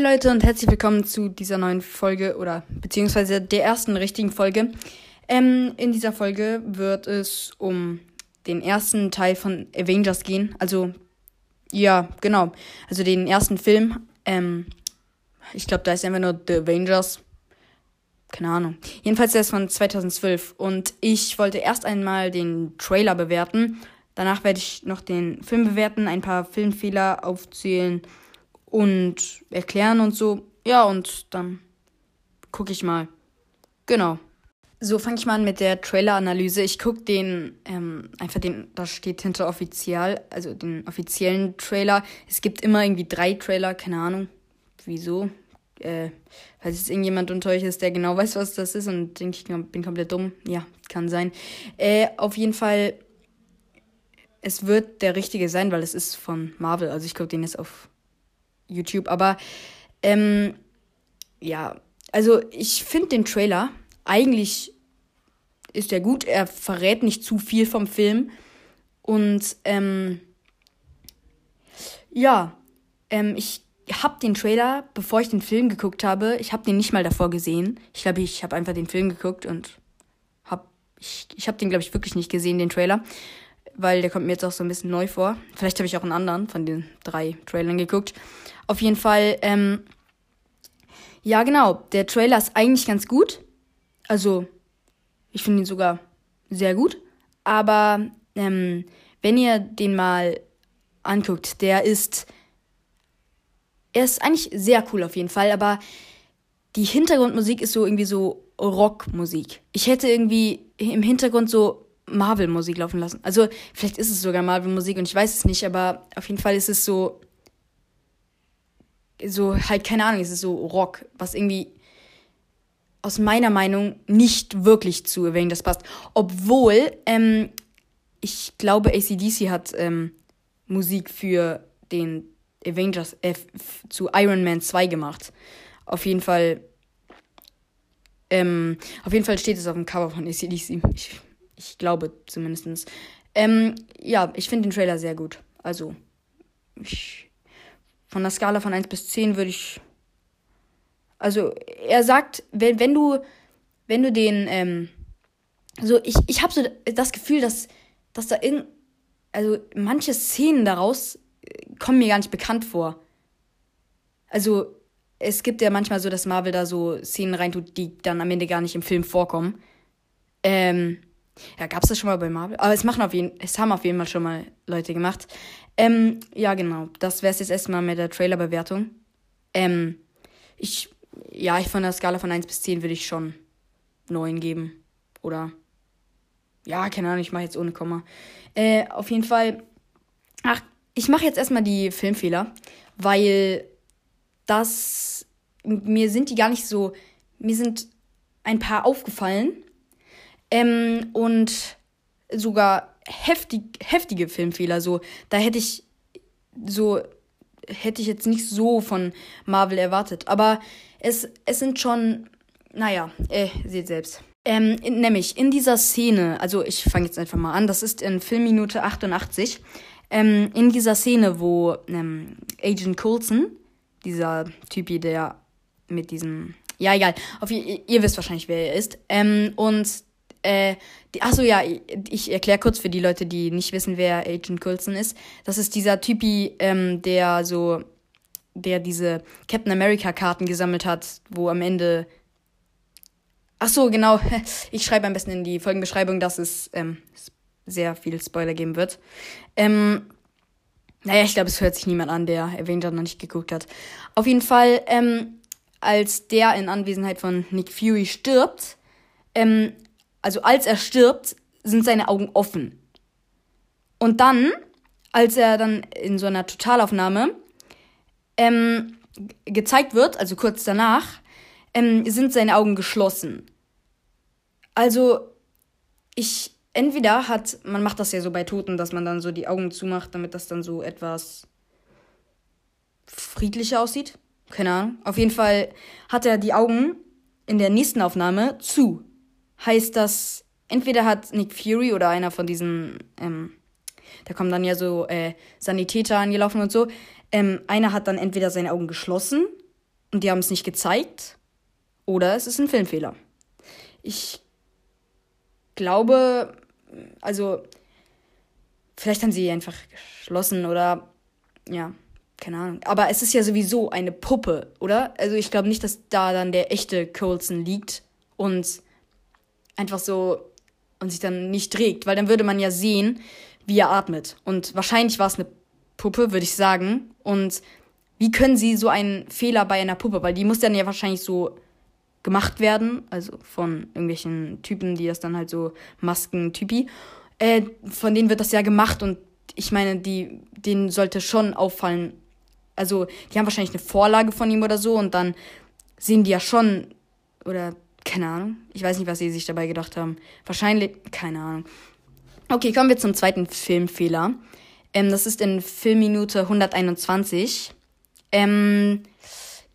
Hi Leute und herzlich willkommen zu dieser neuen Folge oder beziehungsweise der ersten richtigen Folge. Ähm, in dieser Folge wird es um den ersten Teil von Avengers gehen. Also, ja, genau. Also den ersten Film. Ähm, ich glaube, da ist einfach nur The Avengers. Keine Ahnung. Jedenfalls der ist von 2012. Und ich wollte erst einmal den Trailer bewerten. Danach werde ich noch den Film bewerten, ein paar Filmfehler aufzählen und erklären und so. Ja, und dann gucke ich mal. Genau. So fange ich mal an mit der Trailer-Analyse. Ich gucke den, ähm, einfach den, da steht hinter offiziell, also den offiziellen Trailer. Es gibt immer irgendwie drei Trailer, keine Ahnung. Wieso? Äh, falls es irgendjemand unter euch ist, der genau weiß, was das ist und denkt, ich bin komplett dumm. Ja, kann sein. Äh, auf jeden Fall, es wird der richtige sein, weil es ist von Marvel. Also ich gucke den jetzt auf YouTube. Aber, ähm, ja, also ich finde den Trailer eigentlich ist er gut. Er verrät nicht zu viel vom Film. Und ähm, ja, ähm, ich habe den Trailer, bevor ich den Film geguckt habe, ich habe den nicht mal davor gesehen. Ich glaube, ich habe einfach den Film geguckt und habe ich, ich habe den glaube ich wirklich nicht gesehen, den Trailer, weil der kommt mir jetzt auch so ein bisschen neu vor. Vielleicht habe ich auch einen anderen von den drei Trailern geguckt. Auf jeden Fall, ähm, ja genau, der Trailer ist eigentlich ganz gut. Also, ich finde ihn sogar sehr gut. Aber ähm, wenn ihr den mal anguckt, der ist. Er ist eigentlich sehr cool auf jeden Fall, aber die Hintergrundmusik ist so irgendwie so Rockmusik. Ich hätte irgendwie im Hintergrund so Marvel-Musik laufen lassen. Also, vielleicht ist es sogar Marvel-Musik und ich weiß es nicht, aber auf jeden Fall ist es so. So, halt, keine Ahnung, es ist so Rock, was irgendwie aus meiner Meinung nicht wirklich zu Avengers passt. Obwohl, ähm, ich glaube, ACDC hat ähm, Musik für den Avengers äh, zu Iron Man 2 gemacht. Auf jeden Fall. Ähm, auf jeden Fall steht es auf dem Cover von ACDC. Ich, ich glaube zumindest. Ähm, ja, ich finde den Trailer sehr gut. Also, ich, von der Skala von 1 bis 10 würde ich also er sagt, wenn, wenn du, wenn du den, ähm, so ich, ich habe so das Gefühl, dass, dass da in, also manche Szenen daraus äh, kommen mir gar nicht bekannt vor. Also es gibt ja manchmal so, dass Marvel da so Szenen reintut, die dann am Ende gar nicht im Film vorkommen. Ähm, ja, gab's das schon mal bei Marvel? Aber es machen auf jeden, es haben auf jeden Fall schon mal Leute gemacht. Ähm, ja, genau. Das wäre es jetzt erstmal mit der Trailerbewertung. Ähm, ich ja, ich von der Skala von 1 bis 10 würde ich schon 9 geben. Oder. Ja, keine Ahnung, ich mache jetzt ohne Komma. Äh, auf jeden Fall. Ach, ich mache jetzt erstmal die Filmfehler, weil das. Mir sind die gar nicht so. Mir sind ein paar aufgefallen. Ähm, und sogar heftig, heftige Filmfehler. So, da hätte ich so hätte ich jetzt nicht so von Marvel erwartet. Aber es, es sind schon, naja, äh, seht selbst. Ähm, in, nämlich in dieser Szene, also ich fange jetzt einfach mal an, das ist in Filmminute 88, ähm, in dieser Szene, wo ähm, Agent Coulson, dieser Typi, der mit diesem, ja egal, auf, ihr, ihr wisst wahrscheinlich, wer er ist, ähm, und äh, die, achso, ja, ich erkläre kurz für die Leute, die nicht wissen, wer Agent Coulson ist. Das ist dieser Typi, ähm, der so, der diese Captain America Karten gesammelt hat, wo am Ende. Ach so, genau. Ich schreibe am besten in die Folgenbeschreibung, dass es ähm, sehr viel Spoiler geben wird. Ähm, naja, ich glaube, es hört sich niemand an, der Avenger noch nicht geguckt hat. Auf jeden Fall, ähm, als der in Anwesenheit von Nick Fury stirbt, ähm, also als er stirbt, sind seine Augen offen. Und dann, als er dann in so einer Totalaufnahme ähm, gezeigt wird, also kurz danach, ähm, sind seine Augen geschlossen. Also, ich, entweder hat, man macht das ja so bei Toten, dass man dann so die Augen zumacht, damit das dann so etwas friedlicher aussieht. Keine Ahnung. Auf jeden Fall hat er die Augen in der nächsten Aufnahme zu heißt das, entweder hat Nick Fury oder einer von diesen, ähm, da kommen dann ja so äh, Sanitäter angelaufen und so, ähm, einer hat dann entweder seine Augen geschlossen und die haben es nicht gezeigt. Oder es ist ein Filmfehler. Ich glaube, also vielleicht haben sie einfach geschlossen oder ja, keine Ahnung. Aber es ist ja sowieso eine Puppe, oder? Also ich glaube nicht, dass da dann der echte Coulson liegt und einfach so und sich dann nicht trägt, weil dann würde man ja sehen, wie er atmet. Und wahrscheinlich war es eine Puppe, würde ich sagen. Und wie können sie so einen Fehler bei einer Puppe, weil die muss dann ja wahrscheinlich so gemacht werden, also von irgendwelchen Typen, die das dann halt so Masken-Typi, äh, von denen wird das ja gemacht und ich meine, die, denen sollte schon auffallen, also die haben wahrscheinlich eine Vorlage von ihm oder so und dann sehen die ja schon, oder keine Ahnung, ich weiß nicht, was sie sich dabei gedacht haben. Wahrscheinlich, keine Ahnung. Okay, kommen wir zum zweiten Filmfehler. Ähm, das ist in Filmminute 121. Ähm,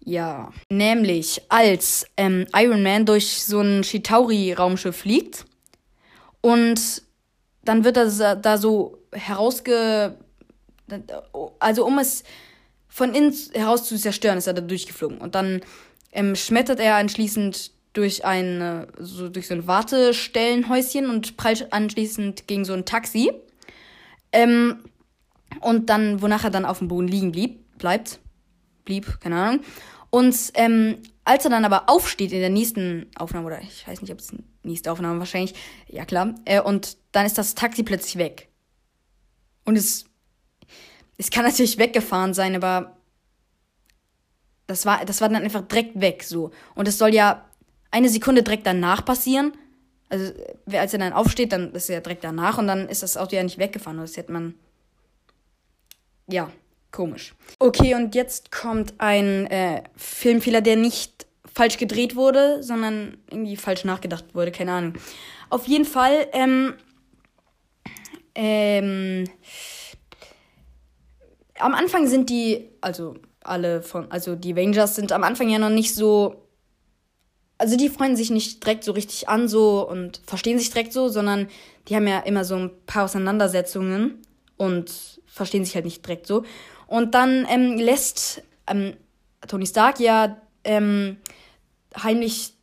ja, nämlich als ähm, Iron Man durch so ein Chitauri-Raumschiff fliegt und dann wird das da so herausge... Also um es von innen heraus zu zerstören, ist er da durchgeflogen. Und dann ähm, schmettert er anschließend durch ein, so durch so ein Wartestellenhäuschen und prallt anschließend gegen so ein Taxi. Ähm, und dann, wonach er dann auf dem Boden liegen blieb, bleibt, blieb, keine Ahnung. Und ähm, als er dann aber aufsteht in der nächsten Aufnahme, oder ich weiß nicht, ob es die nächste Aufnahme wahrscheinlich, ja klar, äh, und dann ist das Taxi plötzlich weg. Und es, es kann natürlich weggefahren sein, aber das war, das war dann einfach direkt weg, so. Und es soll ja eine Sekunde direkt danach passieren. Also, als er dann aufsteht, dann ist er direkt danach und dann ist das Auto ja nicht weggefahren. Das hätte man. Ja, Komisch. Okay, und jetzt kommt ein äh, Filmfehler, der nicht falsch gedreht wurde, sondern irgendwie falsch nachgedacht wurde, keine Ahnung. Auf jeden Fall, ähm, ähm, am Anfang sind die, also alle von, also die Avengers sind am Anfang ja noch nicht so, also die freuen sich nicht direkt so richtig an so und verstehen sich direkt so, sondern die haben ja immer so ein paar Auseinandersetzungen und verstehen sich halt nicht direkt so. Und dann ähm, lässt ähm, Tony Stark ja ähm, heimlich,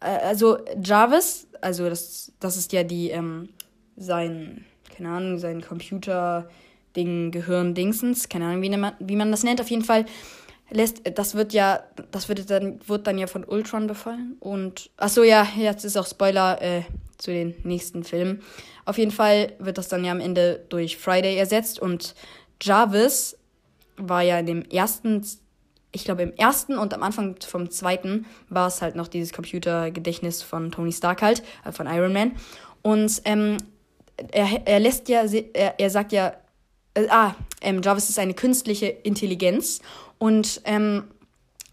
äh, also Jarvis, also das, das ist ja die, ähm, sein, keine Ahnung, sein Computer. Ding, Gehirn, Dingsens, keine Ahnung, wie, man, wie man das nennt, auf jeden Fall lässt, das wird ja, das wird dann, wird dann ja von Ultron befallen und, ach so, ja, jetzt ist auch Spoiler äh, zu den nächsten Filmen. Auf jeden Fall wird das dann ja am Ende durch Friday ersetzt und Jarvis war ja in dem ersten, ich glaube im ersten und am Anfang vom zweiten war es halt noch dieses Computergedächtnis von Tony Stark halt, äh, von Iron Man. Und ähm, er, er lässt ja, er, er sagt ja, äh, ah, ähm, Jarvis ist eine künstliche Intelligenz und ähm,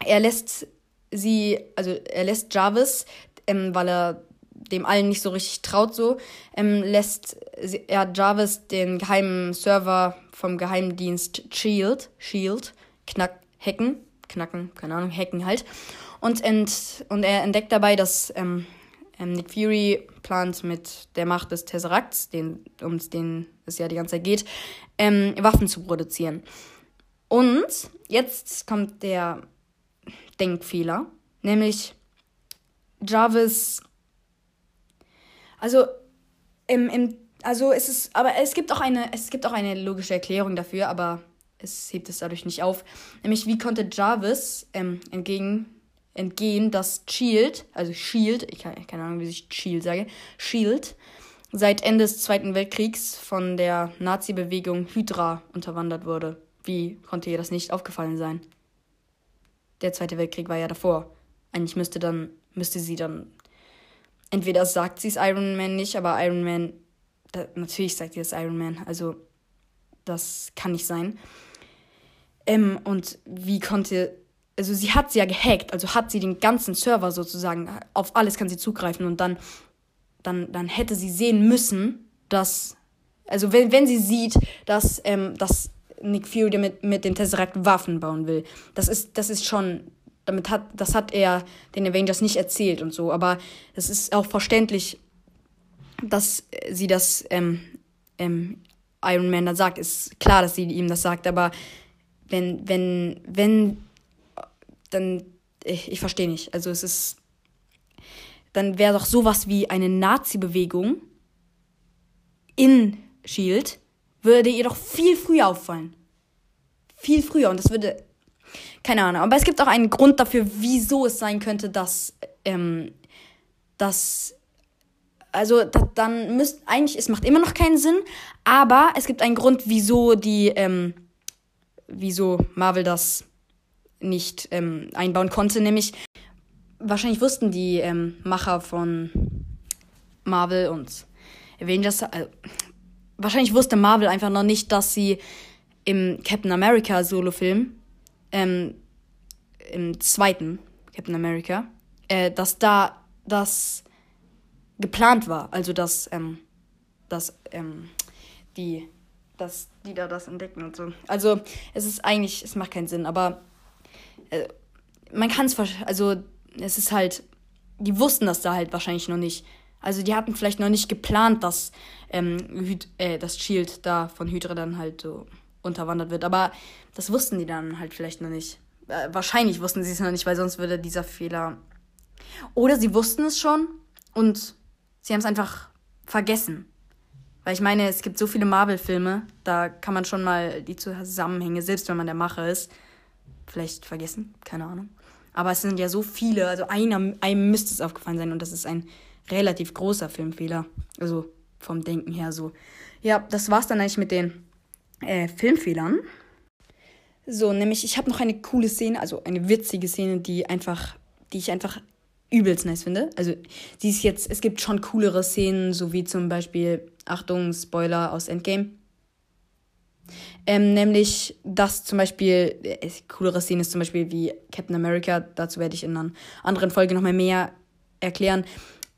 er lässt sie, also er lässt Jarvis, ähm, weil er dem allen nicht so richtig traut, so, ähm, lässt er Jarvis den geheimen Server vom Geheimdienst Shield, Shield, knack, hacken, knacken, keine Ahnung, hacken halt. Und, ent, und er entdeckt dabei, dass ähm, ähm, Nick Fury plant mit der Macht des Tesseracts, den, um den es ja die ganze Zeit geht, ähm, Waffen zu produzieren. Und jetzt kommt der Denkfehler, nämlich Jarvis also im, im also es ist, aber es gibt auch eine, es gibt auch eine logische Erklärung dafür, aber es hebt es dadurch nicht auf. Nämlich, wie konnte Jarvis ähm, entgegen, entgehen, dass Shield, also Shield, ich kann keine Ahnung, wie ich Shield sage, Shield, seit Ende des Zweiten Weltkriegs von der Nazi-Bewegung Hydra unterwandert wurde. Wie konnte ihr das nicht aufgefallen sein? Der Zweite Weltkrieg war ja davor. Eigentlich müsste dann, müsste sie dann entweder sagt sie es Iron Man nicht, aber Iron Man, da, natürlich sagt sie es Iron Man, also das kann nicht sein. Ähm, und wie konnte, also sie hat sie ja gehackt, also hat sie den ganzen Server sozusagen, auf alles kann sie zugreifen und dann, dann, dann hätte sie sehen müssen, dass, also wenn, wenn sie sieht, dass, ähm, dass Nick Fury mit, mit dem Tesseract Waffen bauen will, das ist, das ist schon damit hat, das hat er den Avengers nicht erzählt und so, aber es ist auch verständlich, dass sie das ähm, ähm, Iron Man dann sagt. Ist klar, dass sie ihm das sagt, aber wenn, wenn, wenn, dann, ich, ich verstehe nicht. Also es ist, dann wäre doch sowas wie eine Nazi-Bewegung in Shield, würde ihr doch viel früher auffallen. Viel früher. Und das würde, keine Ahnung. Aber es gibt auch einen Grund dafür, wieso es sein könnte, dass, ähm, dass also da, dann müsst eigentlich, es macht immer noch keinen Sinn, aber es gibt einen Grund, wieso die, ähm, wieso Marvel das nicht ähm, einbauen konnte, nämlich wahrscheinlich wussten die ähm, Macher von Marvel und Avengers, äh, wahrscheinlich wusste Marvel einfach noch nicht, dass sie im Captain America Solo-Film, ähm, im zweiten Captain America, äh, dass da das geplant war. Also, dass, ähm, dass, ähm, die, dass die da das entdecken und so. Also, es ist eigentlich, es macht keinen Sinn, aber äh, man kann es, also, es ist halt, die wussten das da halt wahrscheinlich noch nicht. Also, die hatten vielleicht noch nicht geplant, dass, ähm, äh, das Shield da von Hydra dann halt so unterwandert wird. Aber das wussten die dann halt vielleicht noch nicht. Äh, wahrscheinlich wussten sie es noch nicht, weil sonst würde dieser Fehler. Oder sie wussten es schon und sie haben es einfach vergessen. Weil ich meine, es gibt so viele Marvel-Filme, da kann man schon mal die Zusammenhänge, selbst wenn man der Macher ist, vielleicht vergessen. Keine Ahnung. Aber es sind ja so viele, also einer, einem müsste es aufgefallen sein und das ist ein relativ großer Filmfehler. Also vom Denken her so. Ja, das war's dann eigentlich mit den äh, Filmfehlern. So, nämlich ich habe noch eine coole Szene, also eine witzige Szene, die einfach, die ich einfach übelst nice finde. Also, sie ist jetzt, es gibt schon coolere Szenen, so wie zum Beispiel, Achtung, Spoiler aus Endgame. Ähm, nämlich, dass zum Beispiel, äh, coolere Szene ist zum Beispiel wie Captain America, dazu werde ich in einer anderen Folge nochmal mehr erklären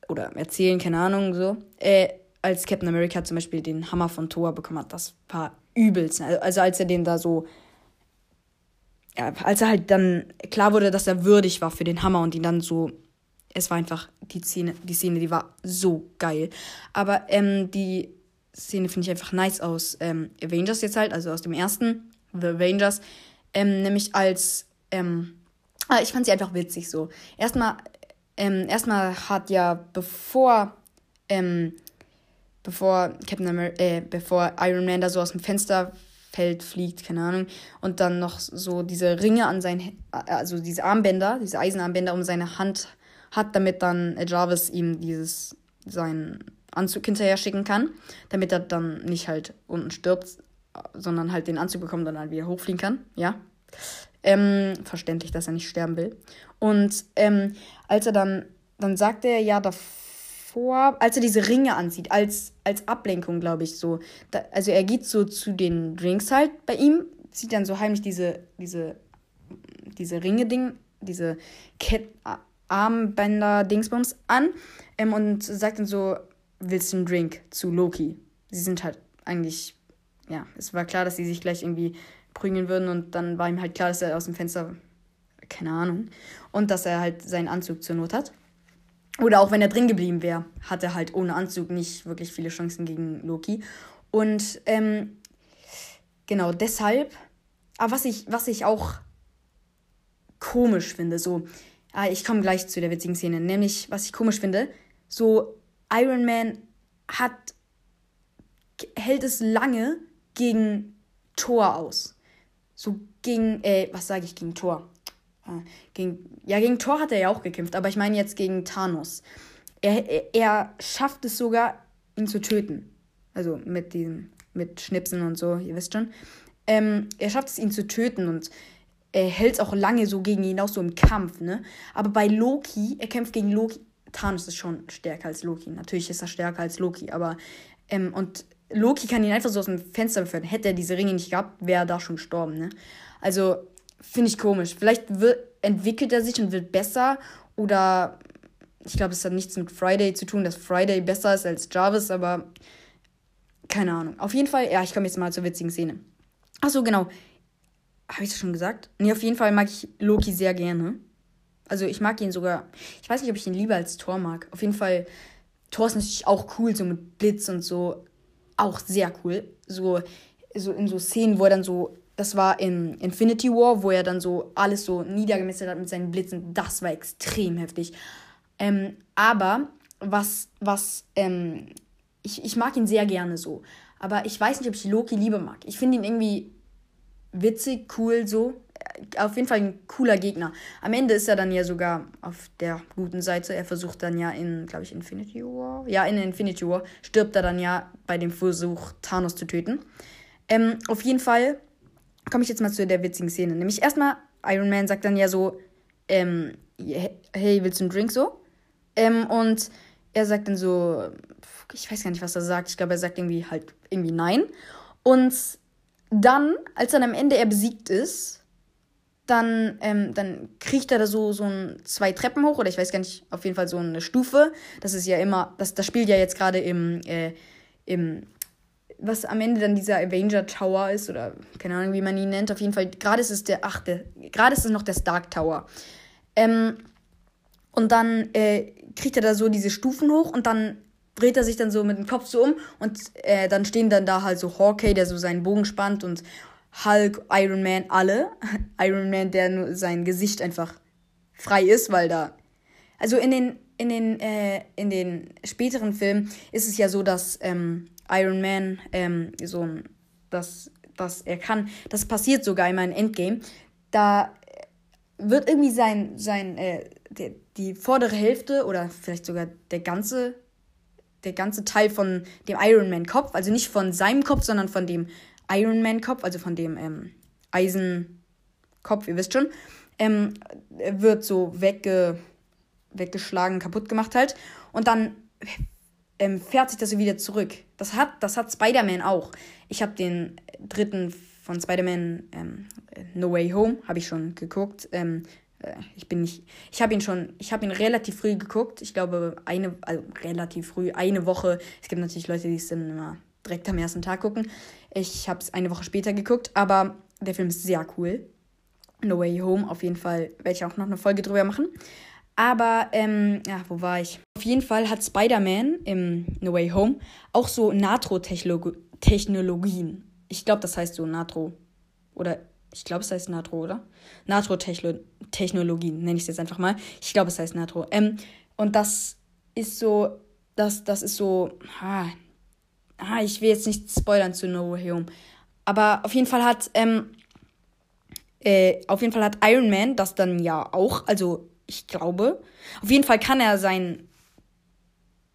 oder erzählen, keine Ahnung, so. Äh, als Captain America zum Beispiel den Hammer von Thor bekommen hat, das war übelst. Also, als er den da so ja, als er halt dann klar wurde, dass er würdig war für den Hammer und ihn dann so es war einfach die Szene, die Szene, die war so geil. Aber ähm, die Szene finde ich einfach nice aus ähm, Avengers jetzt halt, also aus dem ersten The Avengers, ähm, nämlich als ähm, ah, ich fand sie einfach witzig so. Erstmal, ähm, erstmal hat ja bevor ähm, bevor Captain America, äh, bevor Iron Man da so aus dem Fensterfeld fliegt, keine Ahnung, und dann noch so diese Ringe an sein, also diese Armbänder, diese Eisenarmbänder um seine Hand hat, damit dann Jarvis ihm dieses seinen Anzug hinterher schicken kann, damit er dann nicht halt unten stirbt, sondern halt den Anzug bekommt und dann wieder hochfliegen kann. Ja. Ähm, verständlich, dass er nicht sterben will. Und ähm, als er dann, dann sagt er ja davor, als er diese Ringe anzieht, als, als Ablenkung, glaube ich, so. Da, also er geht so zu den Drinks halt bei ihm, zieht dann so heimlich diese, diese, diese Ringe-Ding, diese Kette, Armbänder-Dingsbums an ähm, und sagt dann so, willst du einen Drink zu Loki? Sie sind halt eigentlich, ja, es war klar, dass sie sich gleich irgendwie prügeln würden und dann war ihm halt klar, dass er aus dem Fenster, keine Ahnung, und dass er halt seinen Anzug zur Not hat. Oder auch wenn er drin geblieben wäre, hat er halt ohne Anzug nicht wirklich viele Chancen gegen Loki. Und ähm, genau deshalb, aber was ich, was ich auch komisch finde, so, Ah, ich komme gleich zu der witzigen Szene. Nämlich, was ich komisch finde, so Iron Man hat hält es lange gegen Thor aus. So gegen, äh, was sage ich gegen Thor? Ah, gegen, ja, gegen Thor hat er ja auch gekämpft, aber ich meine jetzt gegen Thanos. Er, er, er schafft es sogar, ihn zu töten. Also mit diesem, mit Schnipsen und so, ihr wisst schon. Ähm, er schafft es, ihn zu töten und er hält auch lange so gegen ihn aus, so im Kampf, ne? Aber bei Loki, er kämpft gegen Loki. Thanos ist schon stärker als Loki. Natürlich ist er stärker als Loki, aber. Ähm, und Loki kann ihn einfach so aus dem Fenster befördern. Hätte er diese Ringe nicht gehabt, wäre er da schon gestorben, ne? Also, finde ich komisch. Vielleicht wird, entwickelt er sich und wird besser. Oder ich glaube, es hat nichts mit Friday zu tun, dass Friday besser ist als Jarvis, aber keine Ahnung. Auf jeden Fall, ja, ich komme jetzt mal zur witzigen Szene. Achso, genau. Habe ich das schon gesagt? Nee, auf jeden Fall mag ich Loki sehr gerne. Also ich mag ihn sogar. Ich weiß nicht, ob ich ihn lieber als Thor mag. Auf jeden Fall, Thor ist natürlich auch cool, so mit Blitz und so. Auch sehr cool. So, so in so Szenen, wo er dann so das war in Infinity War, wo er dann so alles so niedergemessen hat mit seinen Blitzen. Das war extrem heftig. Ähm, aber was, was, ähm, ich, ich mag ihn sehr gerne so. Aber ich weiß nicht, ob ich Loki lieber mag. Ich finde ihn irgendwie witzig, cool so. Auf jeden Fall ein cooler Gegner. Am Ende ist er dann ja sogar auf der guten Seite. Er versucht dann ja in, glaube ich, Infinity War. Ja, in Infinity War stirbt er dann ja bei dem Versuch, Thanos zu töten. Ähm, auf jeden Fall komme ich jetzt mal zu der witzigen Szene. Nämlich erstmal, Iron Man sagt dann ja so, ähm, hey, willst du einen Drink so? Ähm, und er sagt dann so, ich weiß gar nicht, was er sagt. Ich glaube, er sagt irgendwie halt irgendwie nein. Und dann, als dann am Ende er besiegt ist, dann, ähm, dann kriecht er da so, so ein, zwei Treppen hoch, oder ich weiß gar nicht, auf jeden Fall so eine Stufe. Das ist ja immer, das, das spielt ja jetzt gerade im, äh, im was am Ende dann dieser Avenger Tower ist, oder keine Ahnung, wie man ihn nennt. Auf jeden Fall, gerade ist es der, achte, gerade ist es noch der Stark Tower. Ähm, und dann äh, kriegt er da so diese Stufen hoch und dann dreht er sich dann so mit dem Kopf so um und äh, dann stehen dann da halt so Hawkeye, der so seinen Bogen spannt und Hulk, Iron Man, alle. Iron Man, der nur sein Gesicht einfach frei ist, weil da. Also in den, in den, äh, in den späteren Filmen ist es ja so, dass ähm, Iron Man ähm, so dass, dass er kann. Das passiert sogar in Endgame. Da wird irgendwie sein, sein äh, der, die vordere Hälfte oder vielleicht sogar der ganze der ganze Teil von dem Iron Man Kopf, also nicht von seinem Kopf, sondern von dem Iron Man Kopf, also von dem ähm, Eisenkopf, ihr wisst schon, ähm, wird so wegge weggeschlagen, kaputt gemacht halt. Und dann ähm, fährt sich das wieder zurück. Das hat, das hat Spider-Man auch. Ich habe den dritten von Spider-Man ähm, No Way Home, habe ich schon geguckt. Ähm, äh, ich bin nicht, ich habe ihn schon, ich habe ihn relativ früh geguckt. Ich glaube eine, also relativ früh, eine Woche. Es gibt natürlich Leute, die es dann immer direkt am ersten Tag gucken. Ich habe es eine Woche später geguckt, aber der Film ist sehr cool. No Way Home, auf jeden Fall werde ich auch noch eine Folge drüber machen. Aber, ähm, ja, wo war ich? Auf jeden Fall hat Spider-Man im No Way Home auch so Natro-Technologien. Ich glaube, das heißt so Natro. Oder ich glaube, es heißt Natro, oder? Natro-Technologien, nenne ich es jetzt einfach mal. Ich glaube, es heißt Natro. Ähm, und das ist so, das, das ist so, ah, ah, ich will jetzt nicht spoilern zu No Way Home. Aber auf jeden Fall hat, ähm, äh, auf jeden Fall hat Iron Man das dann ja auch, also ich glaube. Auf jeden Fall kann er sein.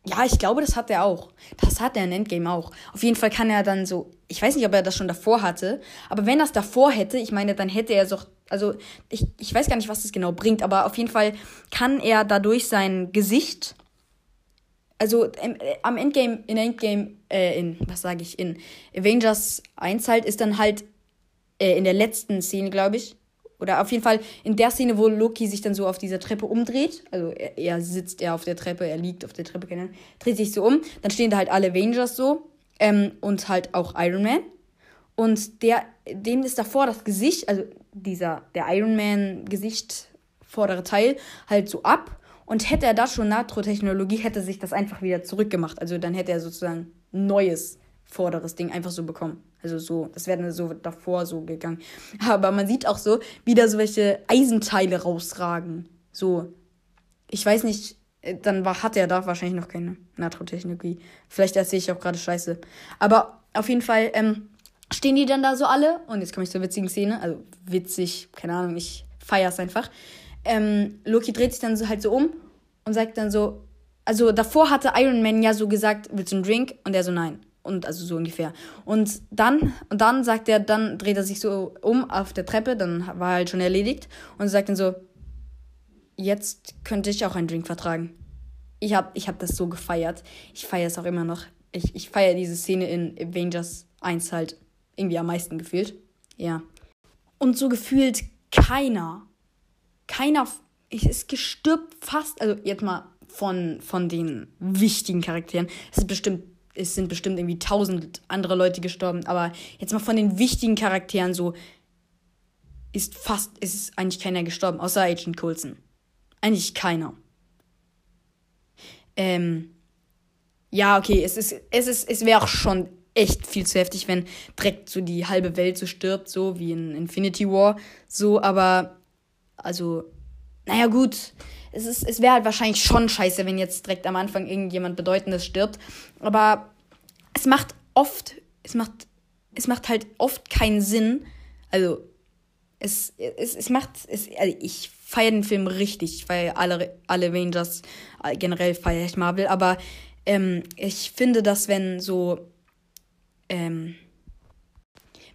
Ja, ich glaube, das hat er auch. Das hat er in Endgame auch. Auf jeden Fall kann er dann so. Ich weiß nicht, ob er das schon davor hatte. Aber wenn er das davor hätte, ich meine, dann hätte er so. Also, ich, ich weiß gar nicht, was das genau bringt. Aber auf jeden Fall kann er dadurch sein Gesicht. Also im, äh, am Endgame, in Endgame, äh, in, was sage ich, in Avengers 1 halt, ist dann halt äh, in der letzten Szene, glaube ich, oder auf jeden Fall in der Szene, wo Loki sich dann so auf dieser Treppe umdreht. Also er, er sitzt er auf der Treppe, er liegt auf der Treppe, keine Ahnung, dreht sich so um. Dann stehen da halt alle Avengers so. Ähm, und halt auch Iron Man. Und der, dem ist davor das Gesicht, also dieser, der Iron Man-Gesicht, vordere Teil, halt so ab. Und hätte er da schon Natro-Technologie, hätte sich das einfach wieder zurückgemacht. Also dann hätte er sozusagen neues vorderes Ding einfach so bekommen. Also so, das wäre so davor so gegangen. Aber man sieht auch so, wie da so welche Eisenteile rausragen. So, ich weiß nicht, äh, dann war, hat er da wahrscheinlich noch keine Natrotechnologie. Vielleicht erzähle ich auch gerade Scheiße. Aber auf jeden Fall ähm, stehen die dann da so alle. Und jetzt komme ich zur witzigen Szene. Also witzig, keine Ahnung, ich feiere es einfach. Ähm, Loki dreht sich dann so halt so um und sagt dann so, also davor hatte Iron Man ja so gesagt, willst du einen Drink? Und er so, nein. Und also so ungefähr. Und dann, und dann sagt er, dann dreht er sich so um auf der Treppe, dann war er halt schon erledigt und sagt dann so, jetzt könnte ich auch einen Drink vertragen. Ich habe ich hab das so gefeiert. Ich feiere es auch immer noch. Ich, ich feiere diese Szene in Avengers 1 halt irgendwie am meisten gefühlt. Ja. Und so gefühlt keiner, keiner, es gestirbt fast, also jetzt mal von, von den wichtigen Charakteren. Es ist bestimmt es sind bestimmt irgendwie tausend andere Leute gestorben, aber jetzt mal von den wichtigen Charakteren so ist fast, ist eigentlich keiner gestorben, außer Agent Coulson. Eigentlich keiner. Ähm, ja, okay, es ist, es ist, es wäre auch schon echt viel zu heftig, wenn direkt so die halbe Welt so stirbt, so wie in Infinity War. So, aber, also, naja, gut. Es, es wäre halt wahrscheinlich schon scheiße, wenn jetzt direkt am Anfang irgendjemand Bedeutendes stirbt. Aber es macht oft, es macht, es macht halt oft keinen Sinn. Also, es, es, es macht, es, also ich feiere den Film richtig, weil alle, alle Avengers, äh, generell feiere ich Marvel, aber ähm, ich finde, dass wenn so, ähm,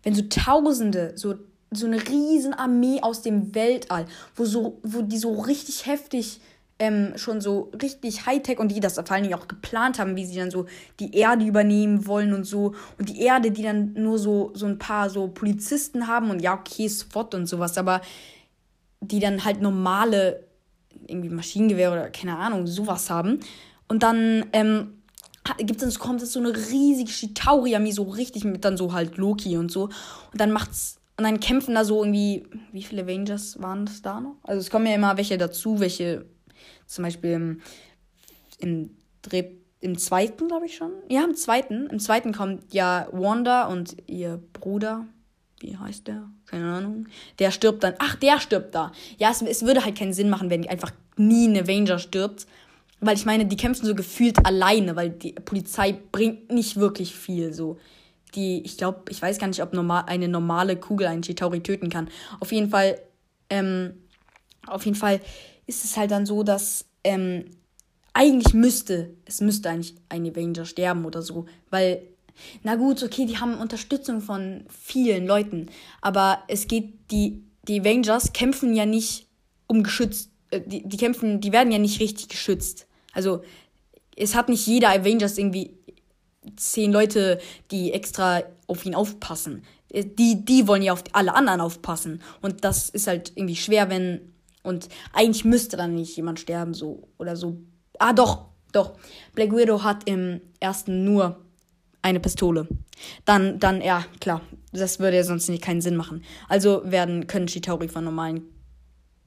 wenn so Tausende, so, so eine riesen Armee aus dem Weltall, wo so, wo die so richtig heftig ähm, schon so richtig Hightech und die das vor allen Dingen auch geplant haben, wie sie dann so die Erde übernehmen wollen und so. Und die Erde, die dann nur so, so ein paar so Polizisten haben und ja, okay, SWAT und sowas, aber die dann halt normale irgendwie Maschinengewehr oder keine Ahnung, sowas haben. Und dann ähm, gibt es kommt es so eine riesige Chitauri-Armee, so richtig mit dann so halt Loki und so. Und dann macht's. Und dann kämpfen da so irgendwie. Wie viele Avengers waren das da noch? Also es kommen ja immer welche dazu, welche zum Beispiel im, im im zweiten, glaube ich schon. Ja, im zweiten. Im zweiten kommt ja Wanda und ihr Bruder. Wie heißt der? Keine Ahnung. Der stirbt dann. Ach, der stirbt da. Ja, es, es würde halt keinen Sinn machen, wenn einfach nie ein Avenger stirbt. Weil ich meine, die kämpfen so gefühlt alleine, weil die Polizei bringt nicht wirklich viel so. Die, ich glaube, ich weiß gar nicht, ob normal, eine normale Kugel einen Chitauri töten kann. Auf jeden Fall, ähm, auf jeden Fall ist es halt dann so, dass ähm, eigentlich müsste, es müsste eigentlich ein Avenger sterben oder so, weil, na gut, okay, die haben Unterstützung von vielen Leuten, aber es geht, die, die Avengers kämpfen ja nicht um geschützt, äh, die, die kämpfen, die werden ja nicht richtig geschützt. Also, es hat nicht jeder Avengers irgendwie zehn Leute, die extra auf ihn aufpassen. Äh, die, die wollen ja auf alle anderen aufpassen. Und das ist halt irgendwie schwer, wenn und eigentlich müsste dann nicht jemand sterben, so oder so. Ah, doch, doch. Black Widow hat im ersten nur eine Pistole. Dann, dann, ja, klar. Das würde ja sonst nicht keinen Sinn machen. Also werden, können Chitauri von normalen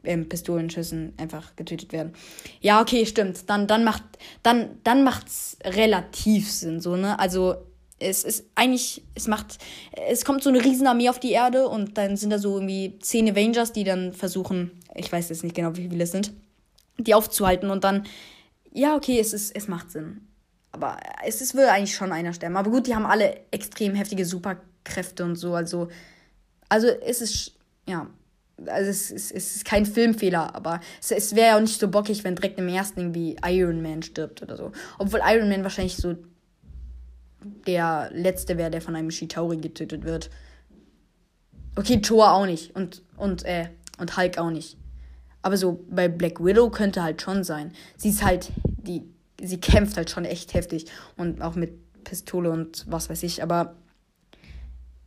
ähm, Pistolenschüssen einfach getötet werden. Ja, okay, stimmt. Dann, dann macht, dann, dann macht's relativ Sinn, so, ne? Also, es ist eigentlich, es macht, es kommt so eine Riesenarmee auf die Erde und dann sind da so irgendwie zehn Avengers, die dann versuchen, ich weiß jetzt nicht genau, wie viele es sind, die aufzuhalten und dann, ja, okay, es ist, es macht Sinn. Aber es ist, würde eigentlich schon einer sterben. Aber gut, die haben alle extrem heftige Superkräfte und so, also, also es ist, ja, also es ist, es ist kein Filmfehler, aber es, es wäre ja auch nicht so bockig, wenn direkt im ersten irgendwie Iron Man stirbt oder so. Obwohl Iron Man wahrscheinlich so der letzte wäre, der von einem Shitauri getötet wird. Okay, Thor auch nicht. Und, und, äh, und Hulk auch nicht. Aber so bei Black Widow könnte halt schon sein. Sie ist halt, die, sie kämpft halt schon echt heftig. Und auch mit Pistole und was weiß ich. Aber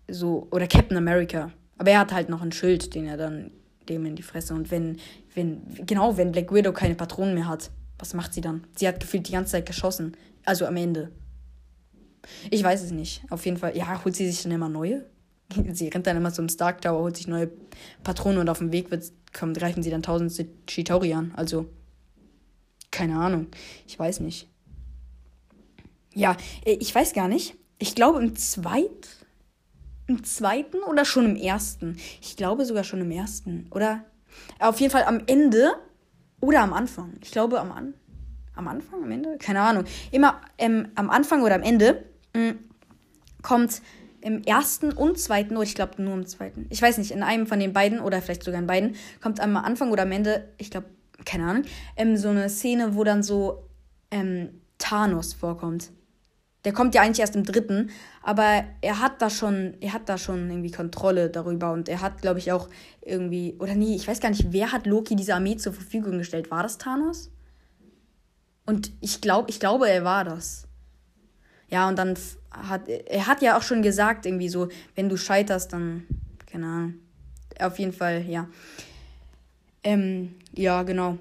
so, oder Captain America. Aber er hat halt noch ein Schild, den er dann dem in die Fresse. Und wenn, wenn, genau, wenn Black Widow keine Patronen mehr hat, was macht sie dann? Sie hat gefühlt die ganze Zeit geschossen. Also am Ende. Ich weiß es nicht. Auf jeden Fall, ja, holt sie sich dann immer neue. Sie rennt dann immer zum Stark Tower, holt sich neue Patronen und auf dem Weg wird, kommen, greifen sie dann tausend Chitauri an. Also, keine Ahnung. Ich weiß nicht. Ja, äh, ich weiß gar nicht. Ich glaube im zweiten. Im zweiten oder schon im ersten? Ich glaube sogar schon im ersten. Oder? Auf jeden Fall am Ende oder am Anfang. Ich glaube am, An am Anfang, am Ende? Keine Ahnung. Immer ähm, am Anfang oder am Ende mh, mm, kommt im ersten und zweiten, oder ich glaube nur im zweiten, ich weiß nicht, in einem von den beiden oder vielleicht sogar in beiden, kommt am Anfang oder am Ende, ich glaube, keine Ahnung, ähm, so eine Szene, wo dann so ähm, Thanos vorkommt. Der kommt ja eigentlich erst im dritten, aber er hat da schon, er hat da schon irgendwie Kontrolle darüber und er hat, glaube ich, auch irgendwie, oder nee, ich weiß gar nicht, wer hat Loki diese Armee zur Verfügung gestellt? War das Thanos? Und ich glaube, ich glaube, er war das. Ja, und dann hat er hat ja auch schon gesagt, irgendwie so, wenn du scheiterst, dann, keine Ahnung. Auf jeden Fall, ja. Ähm, ja, genau.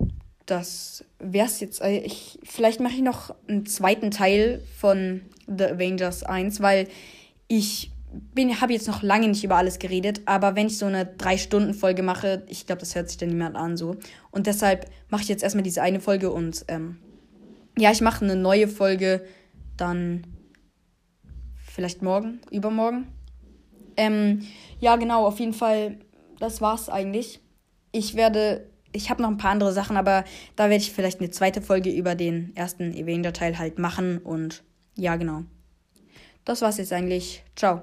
Das wär's jetzt. Äh, ich, vielleicht mache ich noch einen zweiten Teil von The Avengers 1, weil ich habe jetzt noch lange nicht über alles geredet, aber wenn ich so eine drei Stunden Folge mache, ich glaube, das hört sich dann niemand an so. Und deshalb mache ich jetzt erstmal diese eine Folge und ähm, ja, ich mache eine neue Folge dann Vielleicht morgen, übermorgen. Ähm, ja, genau, auf jeden Fall, das war's eigentlich. Ich werde, ich habe noch ein paar andere Sachen, aber da werde ich vielleicht eine zweite Folge über den ersten Avenger-Teil halt machen und ja, genau. Das war's jetzt eigentlich. Ciao.